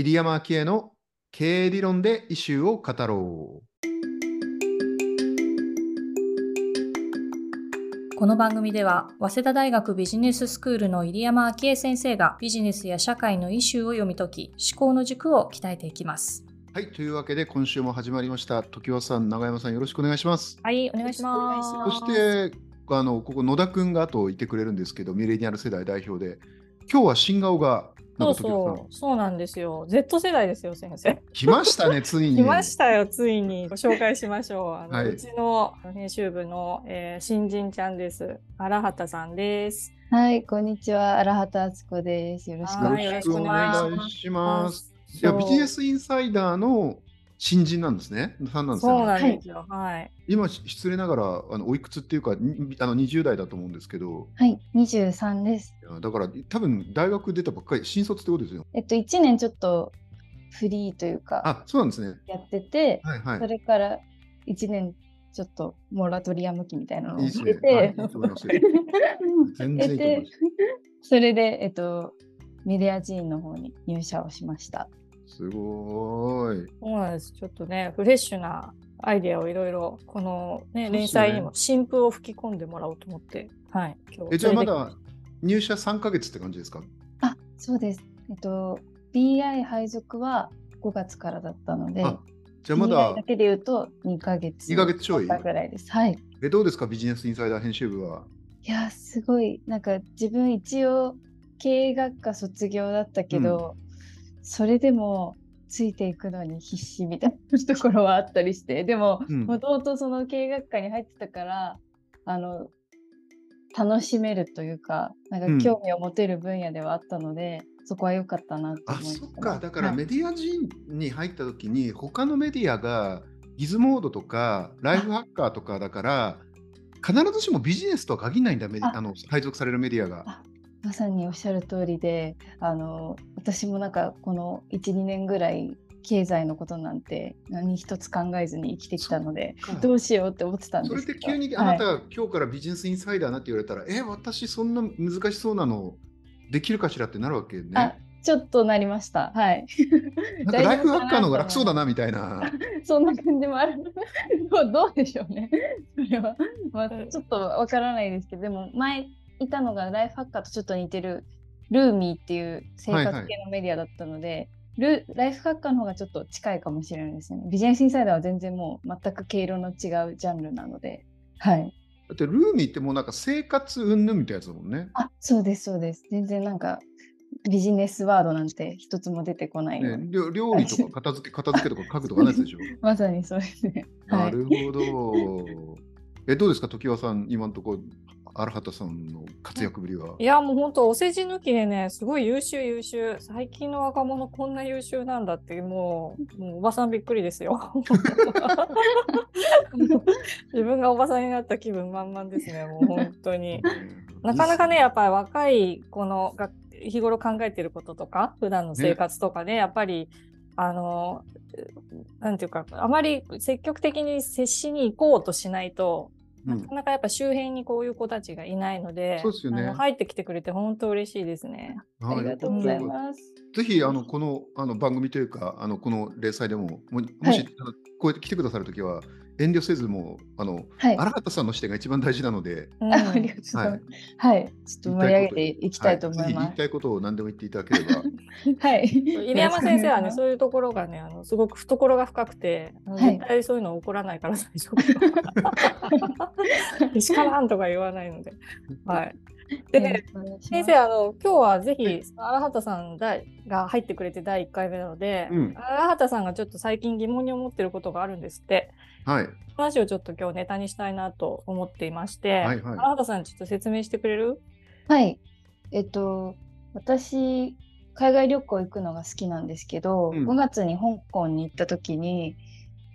入山昭恵の経営理論でイシューを語ろう。この番組では、早稲田大学ビジネススクールの入山昭恵先生がビジネスや社会のイシューを読み解き、思考の軸を鍛えていきます。はい、というわけで今週も始まりました。時和さん、長山さん、よろしくお願いします。はい、お願いします。そして、あのここ野田くんが後いてくれるんですけど、ミレニアル世代代表で、今日は新顔が、そうそう、そうなんですよ。Z 世代ですよ、先生。来ましたね、ついに。来ましたよ、ついに。ご紹介しましょう。あの、はいうちの編集部の、えー新人ちゃんです。荒畑さんです。はい、こんにちは。荒畑敦子です。よろしくおはい願いしよろしくおます。願いします。いや、ビジネスインサイダーの新人なんですね。さんなんですそうね。なんですよ。はい。今、失礼ながら、あのおいくつっていうか、にあの20代だと思うんですけど、はい、23です。だから多分大学出たばっかり、新卒ってことですよ。えっと、1年ちょっとフリーというか、あ、そうなんですね。やってて、はいはいそ。れから1年ちょっとモラトリアム期みたいなのをいいですね。受けて、全然いいと思います。それで、えっと、メディア人の方に入社をしました。すごーい。そうなんです。ちょっとね、フレッシュなアイデアをいろいろ、このね、連載にも新風を吹き込んでもらおうと思って、はい。今日え、じゃあまだ入社3ヶ月って感じですか？あ、そうです。えっと、BI 配属は5月からだったので、あ、じゃあま BI だだ、けで言うと2ヶ月。2ヶ月ちょい？ぐらいです。はい。え、どうですか？ビジネスインサイダー編集部は。いやすごいなんか自分一応経営学科卒業だったけど、それでもついていくのに必死みたいなところはあったりして。でもうん。もともとその経営学科に入ってたからあの楽しめるというかなうん。んか興味を持てる分野ではあったので、そこは良かったなとあ、思いますそっか。だからはいメディア人に入った時に、他のメディアがギズモードとかライフハッカーとかだから、必ずしもビジネスとは限らないんだ、メディああの配属されるメディアが。まさにおっしゃる通りであの私もなんかこの12年ぐらい経済のことなんて何一つ考えずに生きてきたのでどうしようって思ってたんそれですけどで急にあなたは今日からビジネスインサイダーなって言われたら、え、私そんな難しそうなのできるかしらってなるわけあね。ちょっとなりました。はい。なんかライフハッカーの方が楽そうだなみたいな。そんな感じもある。どうどうでしょうね。それは、まあ、うん。ちょっとわからないですけどでも前いたのがライフハッカーとちょっと似てるルーミーっていう生活系のメディアだったので、ルライフハッカーの方がちょっと近いかもしれないですね。ビジネスインサイダーは全然もう全く毛色の違うジャンルなので。はい。だってルーミーってもうなんか生活云々みたいなやつだもんね。あ、そうです、そうです。全然なんかビジネスワードなんて一つも出てこないね料料理とか片付け、片付けとか書くとかないでしょ？まさにそうですね。はないるほど。え、どうですか、常盤さん、今のところ、荒畑さんの活躍ぶりは？いやもう本当お世辞抜きでねすごい優秀優秀。最近の若者こんな優秀なんだってもうもうおばさんびっくりですよ。自分がおばさんになった気分満々ですねもう本当に。なかなかねやっぱり若いこのが日頃考えてることとか普段の生活とかで、やっぱりあのなんていうかあまり積極的に接しに行こうとしないとうんなかなかやっぱ周辺にこういう子たちがいないので、そうですよね入ってきてくれて本当嬉しいですね。ありがとうございます。ぜひあのこのあの番組というかあのこの連載でもももし、はいこうやって来てくださるときは遠慮せずもうあのはい。荒畑さんの視点が一番大事なので、うんあ ありがとうございます。はい。ちょっと盛り上げていきたいと思いはぜひ言ます。いたいことを何でも言っていただければ。はい。入山先生はねそういうところがねあのすごく懐が深くて、絶対そういうの起こらないから大丈夫。しからんとか言わないので。はい。でね、先生、あの今日はぜひ荒畑さんがが入ってくれて第1回目なので、うん荒畑さんがちょっと最近疑問に思ってることがあるんですって。はい。話をちょっと今日ネタにしたいなと思っていまして、はいはい荒畑さんちょっと説明してくれる？はい。えっと、私、海外旅行行くのが好きなんですけど、うん5月に香港に行った時に、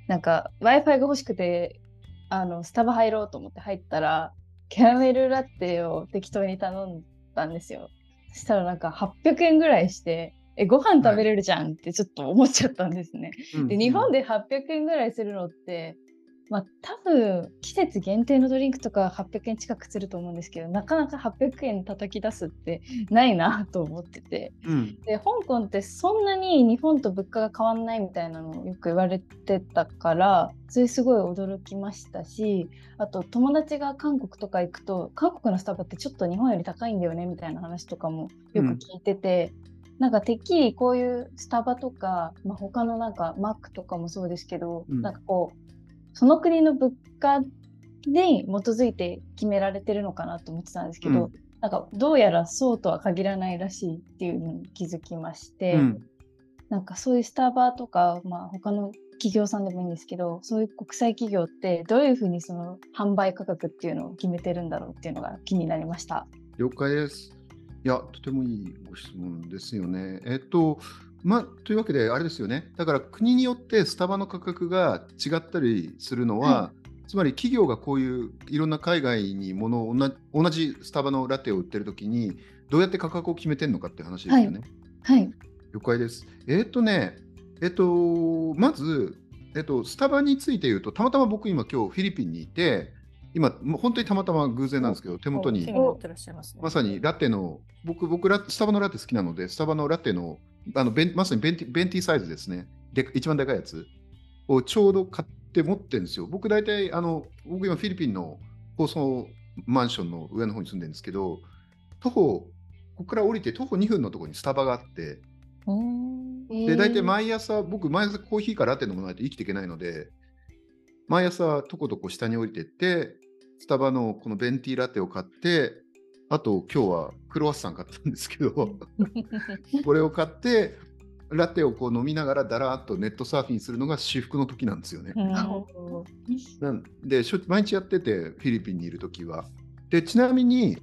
なんか Wi-Fi が欲しくて、あの、スタバ入ろうと思って入ったら、キャラメルラテを適当に頼んだんですよ。そしたらなんか800円ぐらいして、え、ご飯食べれるじゃんってちょっと思っちゃったんですね。で、日本で800円ぐらいするのって、まあ多分季節限定のドリンクとか800円近くすると思うんですけどなかなか800円叩き出すってないなと思ってて。うん。で香港ってそんなに日本と物価が変わんないみたいなのをよく言われてたからそれすごい驚きましたしあと友達が韓国とか行くと韓国のスタバってちょっと日本より高いんだよねみたいな話とかもよく聞いてて、なんかてっきりこういうスタバとか、まあ、他のなんかマックとかもそうですけど、うん。なんかこうその国の物価に基づいて決められてるのかなと思ってたんですけど、うんなんかどうやらそうとは限らないらしいっていうのに気づきまして、うん。なんかそういうスタバとか、まあ、他の企業さんでもいいんですけどそういう国際企業ってどういうふうにその販売価格っていうのを決めてるんだろうっていうのが気になりました。了解です。いや、とてもいいご質問ですよね。えっと、まあ、というわけで、あれですよね。だから国によってスタバの価格が違ったりするのは、つまり企業がこういういろんな海外にものを同じ同じスタバのラテを売ってるときに、どうやって価格を決めてるのかっていう話ですよね。はい、了解です。えっとね、えっと、まず、えっと、スタバについて言うと、たまたま僕今今日フィリピンにいて、今、もう本当にたまたま偶然なんですけど、手元にまさにラテの、僕、僕ラスタバのラテ好きなので、スタバのラテの、あのベンまさにベンティベンティサイズですね。で、一番でかいやつをちょうど買って持ってるんですよ。僕、大体、あの、僕今フィリピンの高層マンションの上の方に住んでるんですけど、徒歩、ここから降りて徒歩2分のところにスタバがあって、で、大体毎朝、僕、毎朝コーヒーかラテ飲まないと生きていけないので、毎朝、とことこ下に降りてって、スタバのこのベンティラテを買って、あと今日はクロワッサン買ったんですけど、これを買って、ラテをこう飲みながらだらーっとネットサーフィンするのが至福の時なんですよね。うんなんでしょ毎日やってて、フィリピンにいる時は。で、ちなみに、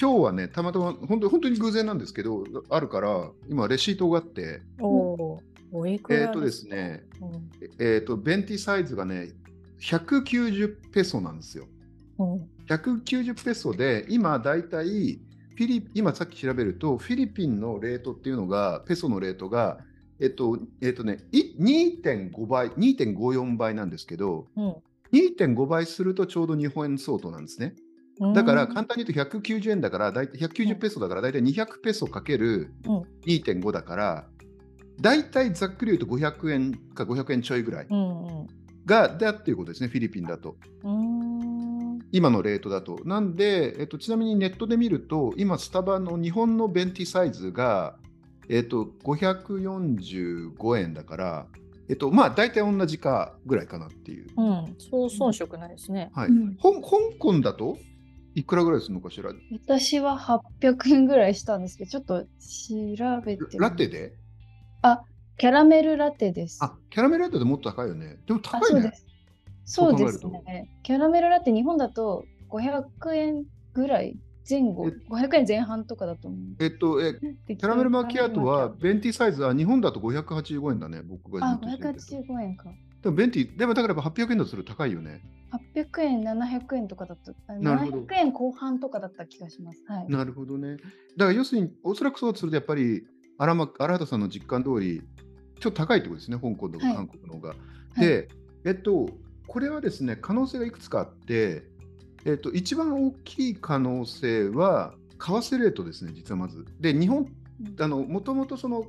今日はね、たまたま本当本当に偶然なんですけど、あるから、今、レシートがあって、えっ、とですね、うんえっ、と、ベンティサイズがね、190ペソなんですよ。うん。190ペソで、今だいたいフィリ今さっき調べると、フィリピンのレートっていうのが、ペソのレートが、えっと、えっとね、い2.5倍、2.54倍なんですけど、うん。2.5倍するとちょうど日本円相当なんですね。だから簡単に言うと190円だから、だいたい190ペソだから、だいたい200ペソかけるうん。2.5だから、だいたいざっくり言うと500円か500円ちょいぐらいが、だっていうことですね、フィリピンだと。うーん今のレートだと。なんで、えっと、ちなみにネットで見ると、今、スタバの日本のベンティサイズが、えっと、545円だから、えっと、まあ、大体同じかぐらいかなっていう。うん、そう遜色ないですね。はい。うん香港だといくらぐらいするのかしら？私は800円ぐらいしたんですけど、ちょっと調べてみラテで？あ、キャラメルラテです。あ、キャラメルラテでもっと高いよね。でもあ高いね。そうです。そうですね。キャラメルラテ日本だと500円ぐらい前後、え500円前半とかだと思う。えっと、えキャラメルマキアートはベンティサイズは日本だと585円だね、僕があ、ずっと知ってるけど585円か。でもベンティ、でもだからやっぱ800円だとすると高いよね。800円、700円とかだった。あなるほど700円後半とかだった気がします。はい。なるほどね。だから要するに、おそらくそうすると、やっぱり荒間荒畑さんの実感通り、ちょっと高いってことですね、香港とかはい韓国の方が。はいで、えっと、これはですね、可能性がいくつかあって、えっと、一番大きい可能性は、為替レートですね、実はまず。で、日本、あの、もともとその、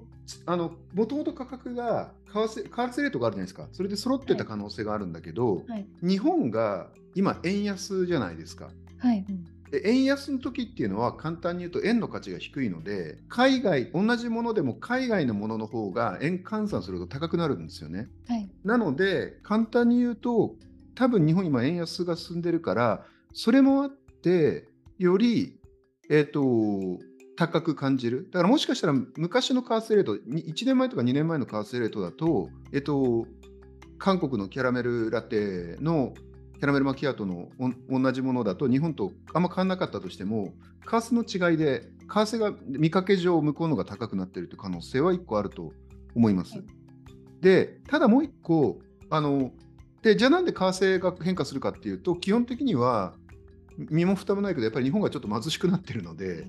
あの、もともと価格が為替、為替レートがあるじゃないですか。それで揃ってた可能性があるんだけど、はい。日本が今、円安じゃないですか。はい。で円安の時っていうのは簡単に言うと円の価値が低いので海外同じものでも海外のものの方が円換算すると高くなるんですよね。はい。なので簡単に言うと多分日本今円安が進んでるからそれもあってよりえっ、と高く感じるだからもしかしたら昔の為替レートに1年前とか2年前の為替レートだとえっ、と韓国のキャラメルラテのキャラメルマキアートのお同じものだと日本とあんま変わらなかったとしても為替の違いで為替が見かけ上向こうのが高くなっているという可能性は1個あると思います。はい。でただもう1個あのでじゃあなんで為替が変化するかっていうと基本的には身も蓋もないけどやっぱり日本がちょっと貧しくなってるので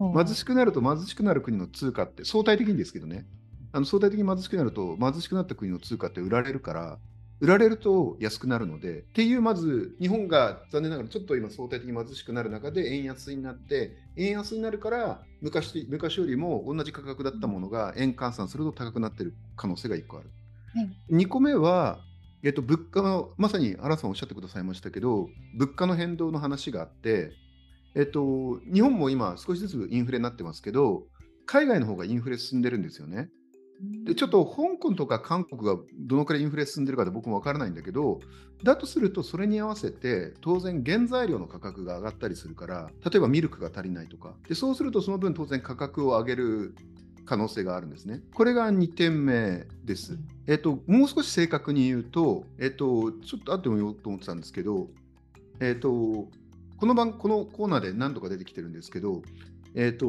貧しくなると貧しくなる国の通貨って相対的にですけどね。あの相対的に貧しくなると貧しくなった国の通貨って売られるから売られると安くなるので、っていうまず日本が残念ながらちょっと今相対的に貧しくなる中で円安になって、円安になるから昔昔よりも同じ価格だったものが円換算すると高くなってる可能性が1個ある。はい、2個目は、えっと、物価の、まさに原さんおっしゃってくださいましたけど、物価の変動の話があって、えっと、日本も今少しずつインフレになってますけど、海外の方がインフレ進んでるんですよね。でちょっと香港とか韓国がどのくらいインフレ進んでるかで僕も分からないんだけどだとするとそれに合わせて当然原材料の価格が上がったりするから例えばミルクが足りないとかでそうするとその分当然価格を上げる可能性があるんですね。これが2点目です。えっと、もう少し正確に言うと、えっと、ちょっと後でも言おうと思ってたんですけど、えっと、この番このコーナーで何度か出てきてるんですけど、えっと、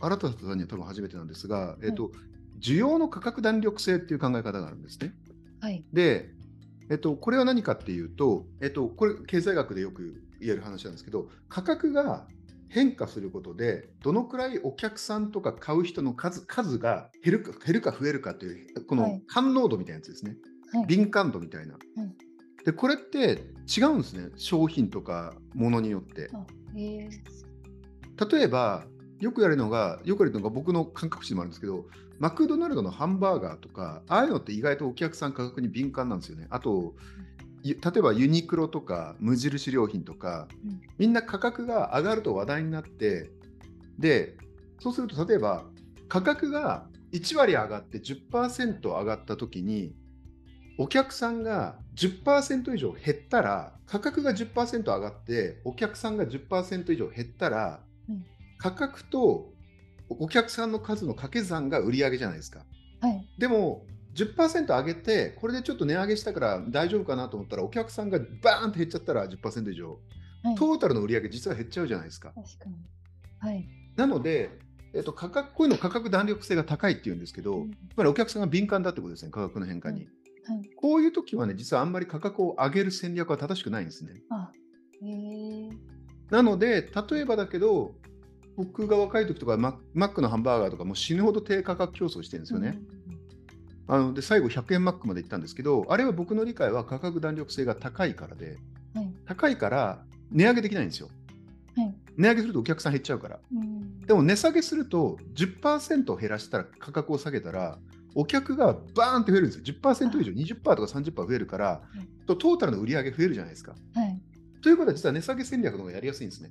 新田さんには多分初めてなんですが、えっと、需要の価格弾力性っていう考え方があるんですね。はい、で、えっと、これは何かっていうと、えっと、これ経済学でよく言える話なんですけど価格が変化することでどのくらいお客さんとか買う人の数数が減るか減るか増えるかというこの感濃度みたいなやつですね、はい、敏感度みたいな。はい、でこれって違うんですね。商品とかものによって。例えばよくやるのがよくやるのが僕の感覚値でもあるんですけどマクドナルドのハンバーガーとかああいうのって意外とお客さん価格に敏感なんですよね。あと例えばユニクロとか無印良品とか、うん、みんな価格が上がると話題になってでそうすると例えば価格が1割上がって10%上がった時にお客さんが10%以上減ったら価格が10%上がってお客さんが10%以上減ったら、うん、価格とお客さんの数の掛け算が売り上げじゃないですか。はい、でも10%上げて、これでちょっと値上げしたから大丈夫かなと思ったら、お客さんがバーンって減っちゃったら10%以上、はい、トータルの売り上げ実は減っちゃうじゃないですか。確かに。はい。なので、えっと、価格こういうの価格弾力性が高いっていうんですけど、うん、つまりお客さんが敏感だってことですね、価格の変化に。はい、こういう時はね、実はあんまり価格を上げる戦略は正しくないんですね。あへなので、例えばだけど、僕が若い時とかママックのハンバーガーとかも死ぬほど低価格競争してるんですよね。うんあので最後100円マックまで行ったんですけどあれは僕の理解は価格弾力性が高いからで、はい、高いから値上げできないんですよ。はい、値上げするとお客さん減っちゃうから。でも値下げすると10%減らしたら価格を下げたらお客がバーンって増えるんですよ。10%以上20%とか30%増えるから、はい、とトータルの売り上げ増えるじゃないですか。はい、ということは実は値下げ戦略の方がやりやすいんですね。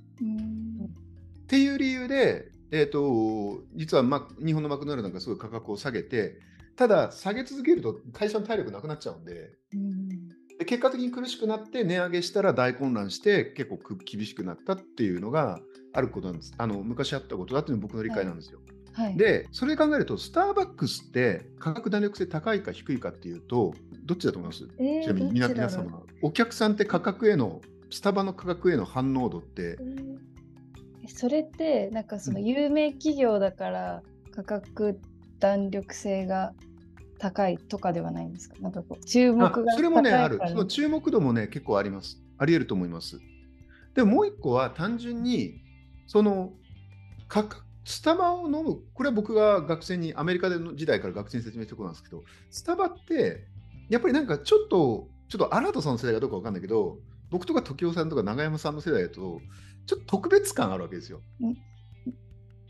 っていう理由で、えーと、実は、ま、日本のマクドナルドなんかすごい価格を下げてただ、下げ続けると会社の体力なくなっちゃうんで、うん、で結果的に苦しくなって値上げしたら大混乱して結構厳しくなったっていうのがあることなんです。あの昔あったことだっていうのが僕の理解なんですよ。はい、で、それ考えると、スターバックスって価格弾力性高いか低いかっていうと、どっちだと思います、えー、ちなみに皆皆様、お客さんって価格への、スタバの価格への反応度って。えー、それって、なんかその有名企業だから価格弾力性が高いとかではないんですか？なんかこう注目がそれもね、ある。その注目度もね、結構あります。あり得ると思います。でももう一個は単純に、その、価格スタバを飲む、これは僕が学生に、アメリカでの時代から学生に説明したことなんですけど、スタバって、やっぱりなんかちょっと、ちょっと新田さんの世代かどうかわかんないけど、僕とか時生さんとか永山さんの世代だと、ちょっと特別感あるわけですよ。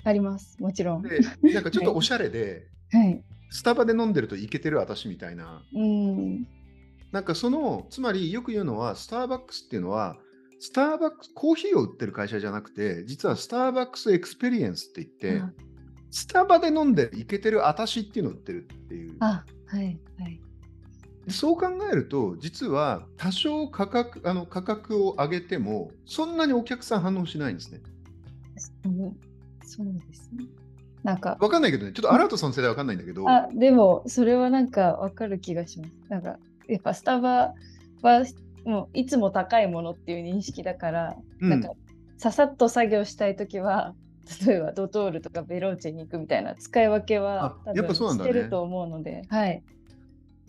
あります、もちろん。で、なんかちょっと おしゃれで、はい、スタバで飲んでるといけてる私みたいな。うん、なんかその、つまりよく言うのは、スターバックスっていうのは、スターバックス、コーヒーを売ってる会社じゃなくて、実は Starbucks Experience って言って、うん、スタバで飲んでいけてる私っていうのを売ってるっていう。あ、はい、はい。そう考えると、実は多少価格あの価格を上げても、そんなにお客さん反応しないんですね。そうですね。なんか。わかんないけどね、ちょっとアラートさんの世代わかんないんだけど。あ、でも、それはなんかわかる気がします。なんか、やっぱスタバはもういつも高いものっていう認識だから、うん、なんか、ささっと作業したいときは、例えばドトールとかベローチェに行くみたいな使い分けはやっぱそうなんだ、ね、してると思うので、はい。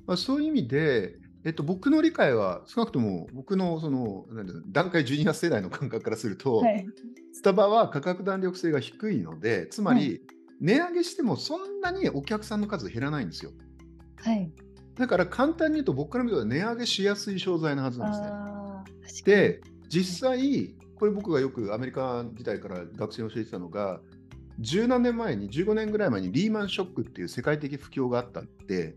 まあ、そういう意味で、えっと、僕の理解は少なくとも僕のその段階ジュニア世代の感覚からすると、はい、スタバは価格弾力性が低いのでつまり値上げしてもそんなにお客さんの数減らないんですよ。はい。だから簡単に言うと僕から見ると値上げしやすい商材のはずなんですね。で実際これ僕がよくアメリカ時代から学生に教えてたのが十何年前に15年ぐらい前にリーマンショックっていう世界的不況があったって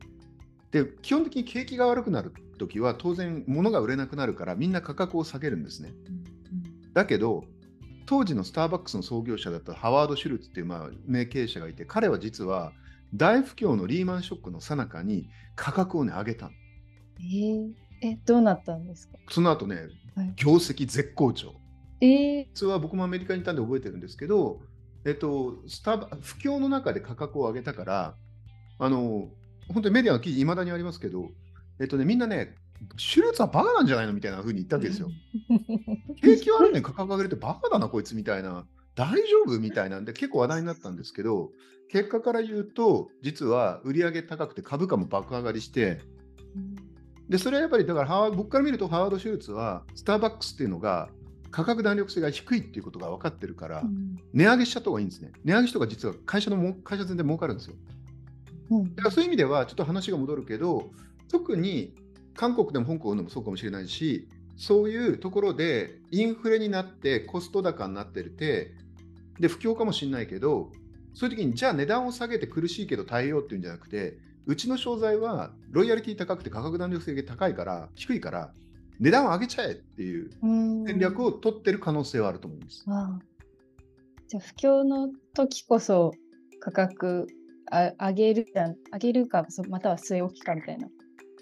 で基本的に景気が悪くなる時は当然物が売れなくなるからみんな価格を下げるんですね。だけど当時のスターバックスの創業者だったハワード・シュルツっていうまあ名経営者がいて彼は実は大不況のリーマンショックの最中に価格をね上げたの。えー。え、どうなったんですか？その後ねはい。業績絶好調。えー、実は僕もアメリカにいたんで覚えてるんですけど、えっと、スタバ不況の中で価格を上げたから、あの本当にメディアの記事、いまだにありますけど、えっとね、みんなね、シュルツはバカなんじゃないのみたいな風に言ったわけですよ。景気悪いのに価格上げるってバカだな、こいつみたいな、大丈夫みたいなんで、結構話題になったんですけど、結果から言うと、実は売上高くて株価も爆上がりして、でそれはやっぱりだからハワー僕から見るとハワード・シュルツはスターバックスっていうのが価格弾力性が低いっていうことが分かってるから、値上げしちゃった方がいいんですね。値上げした方が実は会社のも会社全然儲かるんですよ。うん。だからそういう意味ではちょっと話が戻るけど、特に韓国でも香港でもそうかもしれないし、そういうところでインフレになってコスト高になってるて、で不況かもしれないけど、そういう時にじゃあ値段を下げて苦しいけど耐えようっていうんじゃなくて、うちの商材はロイヤリティ高くて価格弾力性が高いから、低いから、値段を上げちゃえっていううん。戦略を取ってる可能性はあると思います。ああ。じゃあ不況の時こそ価格あ上げる上げるかそまたは据え置きかみたいな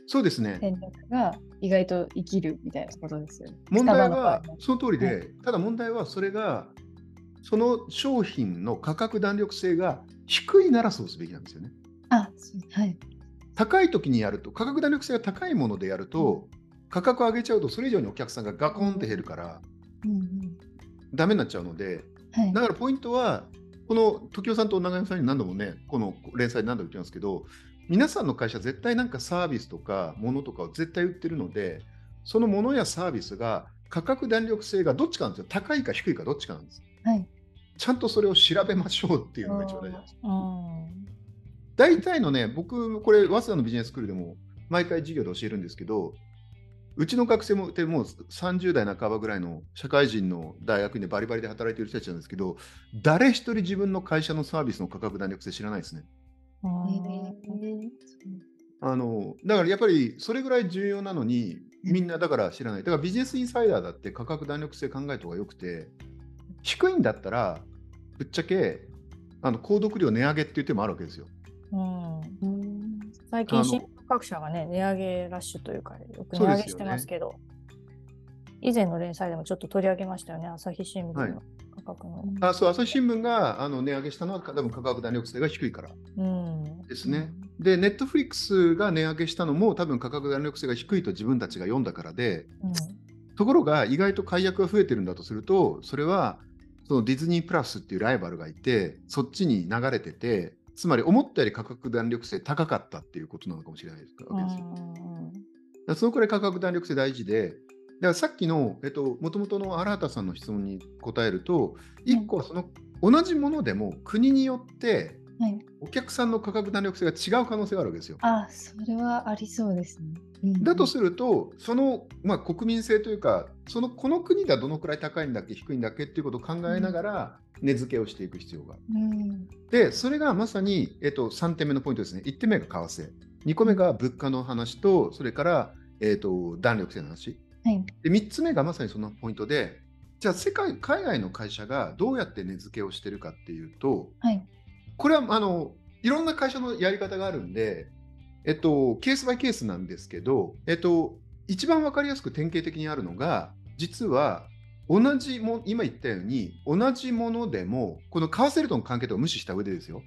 そうですね。戦略が意外と生きるみたいなことですよね。問題はもその通りで、はただ問題はそれがその商品の価格弾力性が低いならそうすべきなんですよね。あはい。高い時にやると価格弾力性が高いものでやると価格上げちゃうとそれ以上にお客さんがガコンって減るからうんうんダメになっちゃうのではいだからポイントはこの時雄さんと長山さんに何度もねこの連載で何度も言ってますけど皆さんの会社絶対なんかサービスとか物とかを絶対売ってるのでその物やサービスが価格弾力性がどっちかなんですよ高いか低いかどっちかなんですはい。ちゃんとそれを調べましょうっていうのが一番大事なんです大体のね僕これ早稲田のビジネススクールでも毎回授業で教えるんですけどうちの学生もでもう30代半ばぐらいの社会人の大学院でバリバリで働いている人たちなんですけど誰一人自分の会社のサービスの価格弾力性知らないですね。あのだからやっぱりそれぐらい重要なのにみんなだから知らない。だからビジネスインサイダーだって価格弾力性考えた方がよくて低いんだったらぶっちゃけあの購読料値上げっていう手もあるわけですよ。うんうん最あの近各社がね値上げラッシュというかよく値上げしてますけど、以前の連載でもちょっと取り上げましたよね朝日新聞はい。の価格の。あそう朝日新聞があの値上げしたのは多分価格弾力性が低いから。うん。ですね。で、ネットフリックスが値上げしたのも多分価格弾力性が低いと自分たちが読んだからで、うん。ところが意外と解約が増えてるんだとすると、それはそのディズニープラスっていうライバルがいて、そっちに流れてて、つまり思ったより価格弾力性高かったっていうことなのかもしれないですわけですよ。だからそのくらい価格弾力性大事で、だからさっきの、えっと、もともとの荒畑さんの質問に答えると、1個はその同じものでも国によってはい。お客さんの価格弾力性が違う可能性があるわけですよ。あ、それはありそうですね。うんだとすると、その、まあ、国民性というか、そのこの国ではどのくらい高いんだっけ、低いんだっけっていうことを考えながら、値付けをしていく必要がある。うん。で、それがまさに、えっと、3点目のポイントですね。1点目が為替、2個目が物価の話と、それから、えっと、弾力性の話。はい。で、3つ目がまさにそのポイントで、じゃあ世界、海外の会社がどうやって値付けをしてるかっていうと、はい。これはあのいろんな会社のやり方があるんで、えっと、ケースバイケースなんですけど、えっと、一番わかりやすく典型的にあるのが、実は同じも今言ったように、同じものでも、この為替レートの関係とか無視した上でですよ。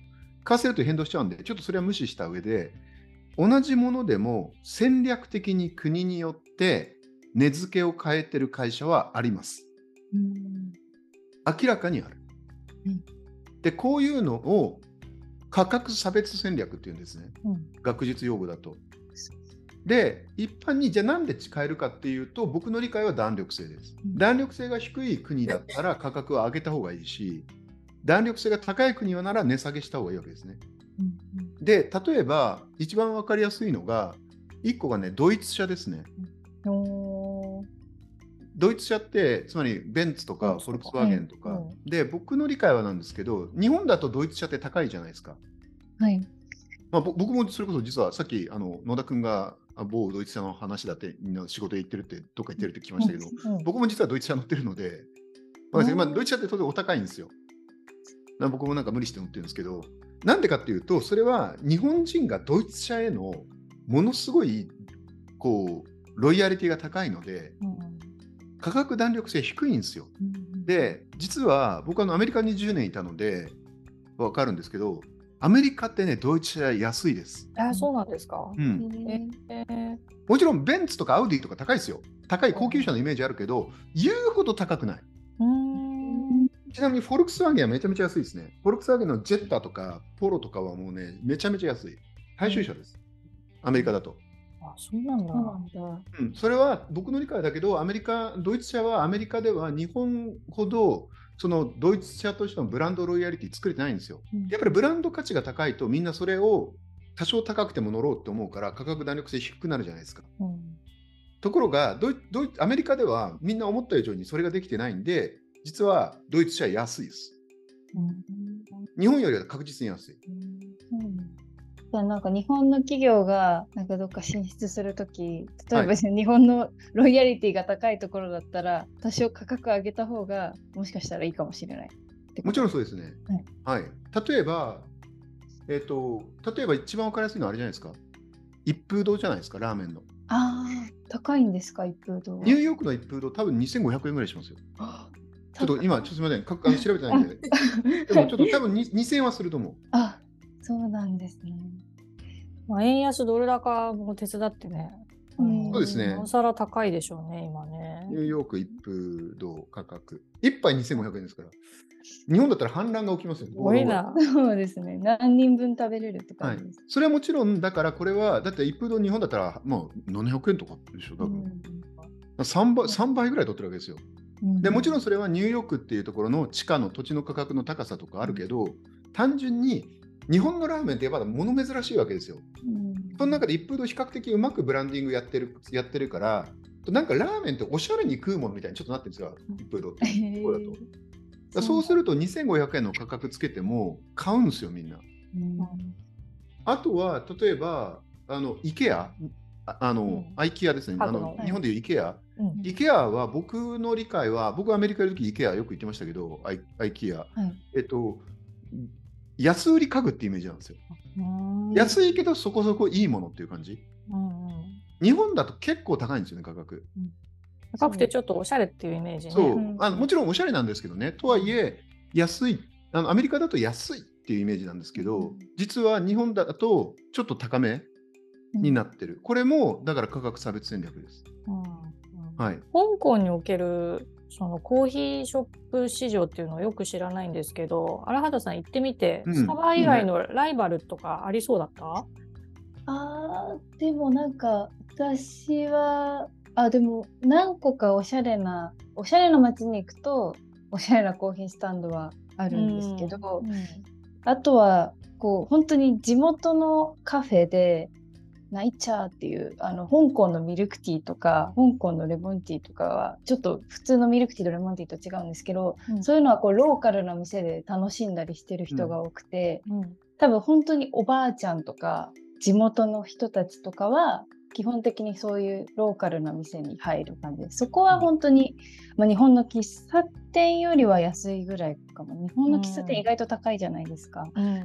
為替レート変動しちゃうんで、ちょっとそれは無視した上で、同じものでも戦略的に国によって値付けを変えてる会社はあります。うん。明らかにある。うんで、こういうのを価格差別戦略っていうんですね。うん学術用語だと。で、一般にじゃあなんで使えるかっていうと、僕の理解は弾力性です。うん弾力性が低い国だったら価格を上げた方がいいし、弾力性が高い国はなら値下げした方がいいわけですね。うんで、例えば一番わかりやすいのが、1個がね、ドイツ車ですね。ドイツ車って、つまりベンツとかフォルクスワーゲンとか、うん。で、僕の理解はなんですけど、日本だとドイツ車って高いじゃないですか。はい。まあ、ぼ僕もそれこそ実はさっきあの野田君があ某ドイツ車の話だってみんな仕事で行ってるってどっか行ってるって聞きましたけど、うん。僕も実はドイツ車乗ってるので、まあドイツ車って当然お高いんですよ。僕もなんか無理して乗ってるんですけど、なんでかっていうと、それは日本人がドイツ車へのものすごいこうロイヤリティが高いので、うん価格弾力性低いんですよ。うんで、実は僕はあのアメリカに10年いたので分かるんですけど、アメリカってね、ドイツ車安いです。えーそうなんですか？うん、えーもちろんベンツとかアウディとか高いですよ。高い高級車のイメージあるけど、言うほど高くない。ちなみにフォルクスワーゲンはめちゃめちゃ安いですね。フォルクスワーゲンのジェッタとかポロとかはもうね、めちゃめちゃ安い。大衆車です。アメリカだと。あそうなんだ。そうなんだ。うん、それは僕の理解だけど、アメリカ、ドイツ車はアメリカでは日本ほどそのドイツ車としてのブランドロイヤリティ作れてないんですよ。うんやっぱりブランド価値が高いとみんなそれを多少高くても乗ろうって思うから価格弾力性低くなるじゃないですか。うんところがドイドイアメリカではみんな思った以上にそれができてないんで、実はドイツ車安いです。日本よりは確実に安い。じゃあなんか日本の企業がなんかどっか進出するとき、例えば日本のロイヤリティが高いところだったら、多少価格上げた方がもしかしたらいいかもしれない。もちろんん。そうですね。はい。例えば、えっ、と、例えば一番わかりやすいのはあれじゃないですか。一風堂じゃないですか、ラーメンの。ああ、高いんですか、一風堂は？ニューヨークの一風堂、多分2500円ぐらいしますよ。あちょっと今、ちょっとすみません、かあの調べてないんで。でもちょっと多分に2000円はすると思う。あ、そうなんですね。まあ、円安ドル高も手伝ってね。うんそうですねなおさら高いでしょうね、今ねニ。ューヨーク一風堂価格。一杯2500円ですから。日本だったら反乱が起きますよ。すすごいな。そうですね。何人分食べれるってはい。それはもちろん、だからこれは、だって一風堂日本だったら、もう700円とかでしょ、多分。3, 倍3倍ぐらい取ってるわけですよ。でもちろんそれはニューヨークっていうところの地価の土地の価格の高さとかあるけど、単純に日本のラーメンってまだ物珍しいわけですよ。うんその中で一風堂比較的うまくブランディングやってるやってるから、なんかラーメンっておしゃれに食うものみたいにちょっとなってるんですよ、一風堂って。こうだとだそうすると2500円の価格つけても買うんですよ、みんな。うんあとは、例えば、あの、IKEA、ああの、うんアイキアですね。あのの日本でいう IKEA。うん、IKEA は僕の理解は、僕はアメリカにいるとき IKEA よく行ってましたけど、アイ IKEA。はいえっと、安売り家具ってイメージなんですよ。うん安いけどそこそこいいものっていう感じ。うんうん日本だと結構高いんですよね、価格。高くてちょっとおしゃれっていうイメージね。そう、うんあのもちろんおしゃれなんですけどね、とはいえ、安いあの、アメリカだと安いっていうイメージなんですけど、うん実は日本だとちょっと高めになってる。これも、だから価格差別戦略です。うんうんはい。香港におけるそのコーヒーショップ市場っていうのをよく知らないんですけど、荒畑さん行ってみて、うん。スタバ以外のライバルとかありそうだった、あーでもなんか私はあでも何個かおしゃれなおしゃれな街に行くとおしゃれなコーヒースタンドはあるんですけど、うん。あとはこう本当に地元のカフェでナイチャーっていうあの香港のミルクティーとか香港のレモンティーとかはちょっと普通のミルクティーとレモンティーと違うんですけど、うんそういうのはこうローカルな店で楽しんだりしてる人が多くて、うん多分本当におばあちゃんとか地元の人たちとかは基本的にそういうローカルな店に入る感じです。そこは本当に、まあ、日本の喫茶店よりは安いぐらいかも。日本の喫茶店意外と高いじゃないですか。うん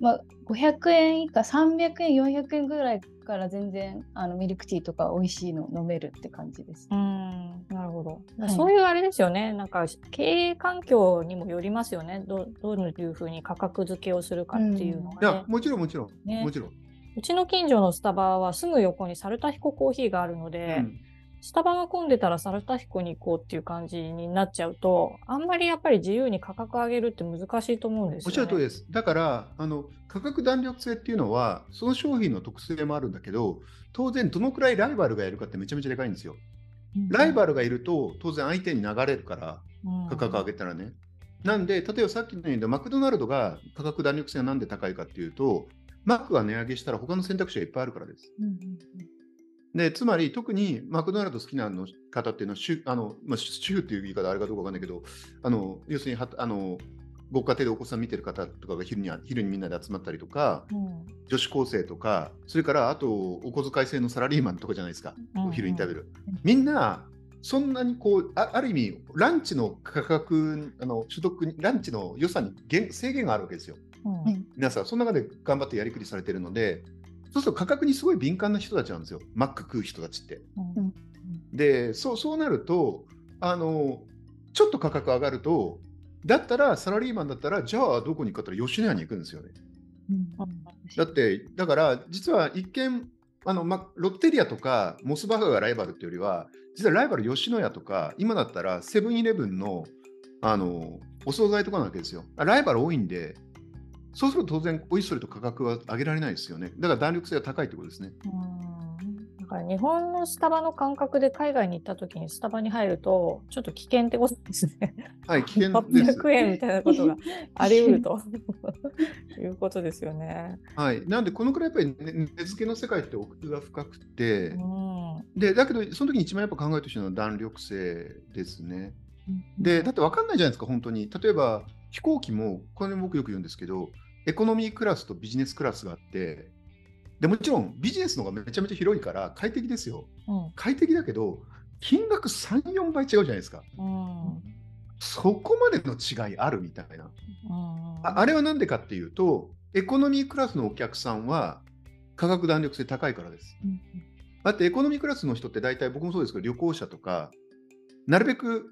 まあ、500円以下300円400円ぐらいから全然あのミルクティーとか美味しいの飲めるって感じです。うんなるほど、はいそういうあれですよね、なんか経営環境にもよりますよね、どどういうふうに価格付けをするかっていうのいがねや、。もちろんもちろん。ねもちろん。うちの近所のスタバはすぐ横にサルタヒココーヒーがあるので、うんスタバが混んでたらサルタヒコに行こうっていう感じになっちゃうと、あんまりやっぱり自由に価格上げるって難しいと思うんですよ、ね。おっしゃる通りです？だからあの価格弾力性っていうのはその商品の特性もあるんだけど当然どのくらいライバルがいるかってめちゃめちゃでかいんですよ。ライバルがいると当然相手に流れるからうん価格上げたらね。なんで例えばさっきのようにマクドナルドが価格弾力性がなんで高いかっていうとマックが値上げしたら他の選択肢がいっぱいあるからです。でつまり特にマクドナルド好きなの方っていうのは主あの、まあ、主婦っていう言い方あれかどうかわかんないけどあの要するにはあのご家庭でお子さん見てる方とかが昼に昼にみんなで集まったりとか、うん。女子高生とかそれからあとお小遣い制のサラリーマンとかじゃないですか、うんお昼に食べる。みんなそんなにこうあある意味ランチの価格あの所得にランチの予算に限制限があるわけですよ。うん。はい。皆さんその中で頑張ってやりくりされてるのでそうすると価格にすごい敏感な人たちなんですよ。マック食う人たちって。うん。でそうそうなるとあのちょっと価格上がるとだったらサラリーマンだったらじゃあどこに行くかったら吉野家に行くんですよね。だって、だから実は一見あの、ま、ロッテリアとかモスバーガーがライバルっていうよりは、実はライバル吉野家とか、今だったらセブンイレブンのあのお惣菜とかなわけですよ。ライバル多いんで、そうすると当然、おいそれと価格は上げられないですよね。だから弾力性が高いってことですね。うんだから日本のスタバの感覚で海外に行った時にスタバに入るとちょっと危険ってことですね。はい、危険です。800円みたいなことが あり得るということですよね。はい、なんで、このくらいやっぱり、ね、値付けの世界って奥が深くて、うんでだけど、その時に一番やっぱ考えてほしいのは弾力性ですね。で、だって分かんないじゃないですか、本当に。例えば、飛行機も、これ僕よく言うんですけど、エコノミークラスとビジネスクラスがあって、でもちろんビジネスの方がめちゃめちゃ広いから快適ですよ。うん快適だけど、金額3、4倍違うじゃないですか。うんそこまでの違いあるみたいな。うんああれはなんでかっていうと、エコノミークラスのお客さんは価格弾力性高いからです。だってエコノミークラスの人って大体僕もそうですけど、旅行者とか、なるべく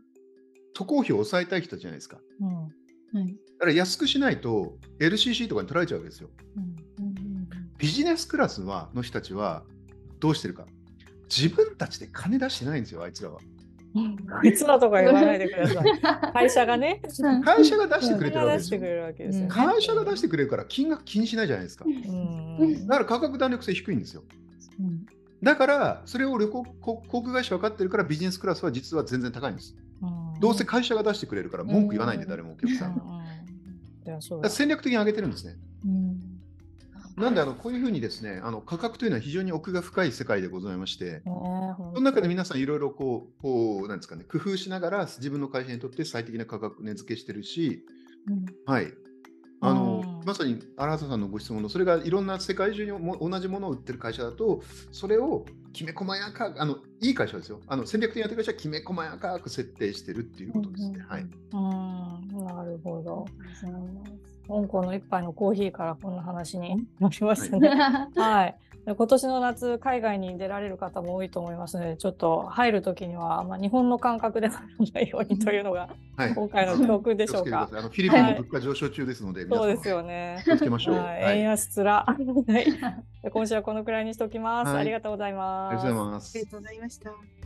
渡航費を抑えたい人じゃないですか。うんはいだから安くしないと LCC とかに取られちゃうわけですよ。うんビジネスクラスはの人たちはどうしてるか。自分たちで金出してないんですよ、あいつらは。いつだとか言わないでください。会社がね、会社が出してくれてるわけですよ会社が出してく。れるわけですよね。会社が出してくれるから金額気にしないじゃないですか。うんだから価格弾力性低いんですよ。だから、それを旅行航航空会社分かってるからビジネスクラスは実は全然高いんです。うん。どうせ会社が出してくれるから文句言わないんで、うん誰もお客さん。だかうん。いやそうだ。ら戦略的に上げてるんですね。うん。なんであのこういうふうにですね、あの価格というのは非常に奥が深い世界でございまして、ねその中で皆さんいろいろこう、こうなんですかね、工夫しながら自分の会社にとって最適な価格値付けしてるし、はい。あのうんまさに荒畑さんのご質問の、それがいろんな世界中にも同じものを売ってる会社だと、それをきめ細やか、あのいい会社ですよ。あの戦略的にやってる会社はきめ細やかく設定してるっていうことですね。はい。うん、なるほど。香港の一杯のコーヒーからこんな話になりましたね。はい。で今年の夏、海外に出られる方も多いと思いますので、ちょっと入るときには、まあ、日本の感覚で入らないようにというのが、はい、今回の教訓でしょうかあのフィリピンも物価上昇中ですので、皆さんそうですよね。気をつけましょう。はい、はい円安つら。はいで今週はこのくらいにしておきます。はいありがとうございます。ありがとうございますありが。とうございました。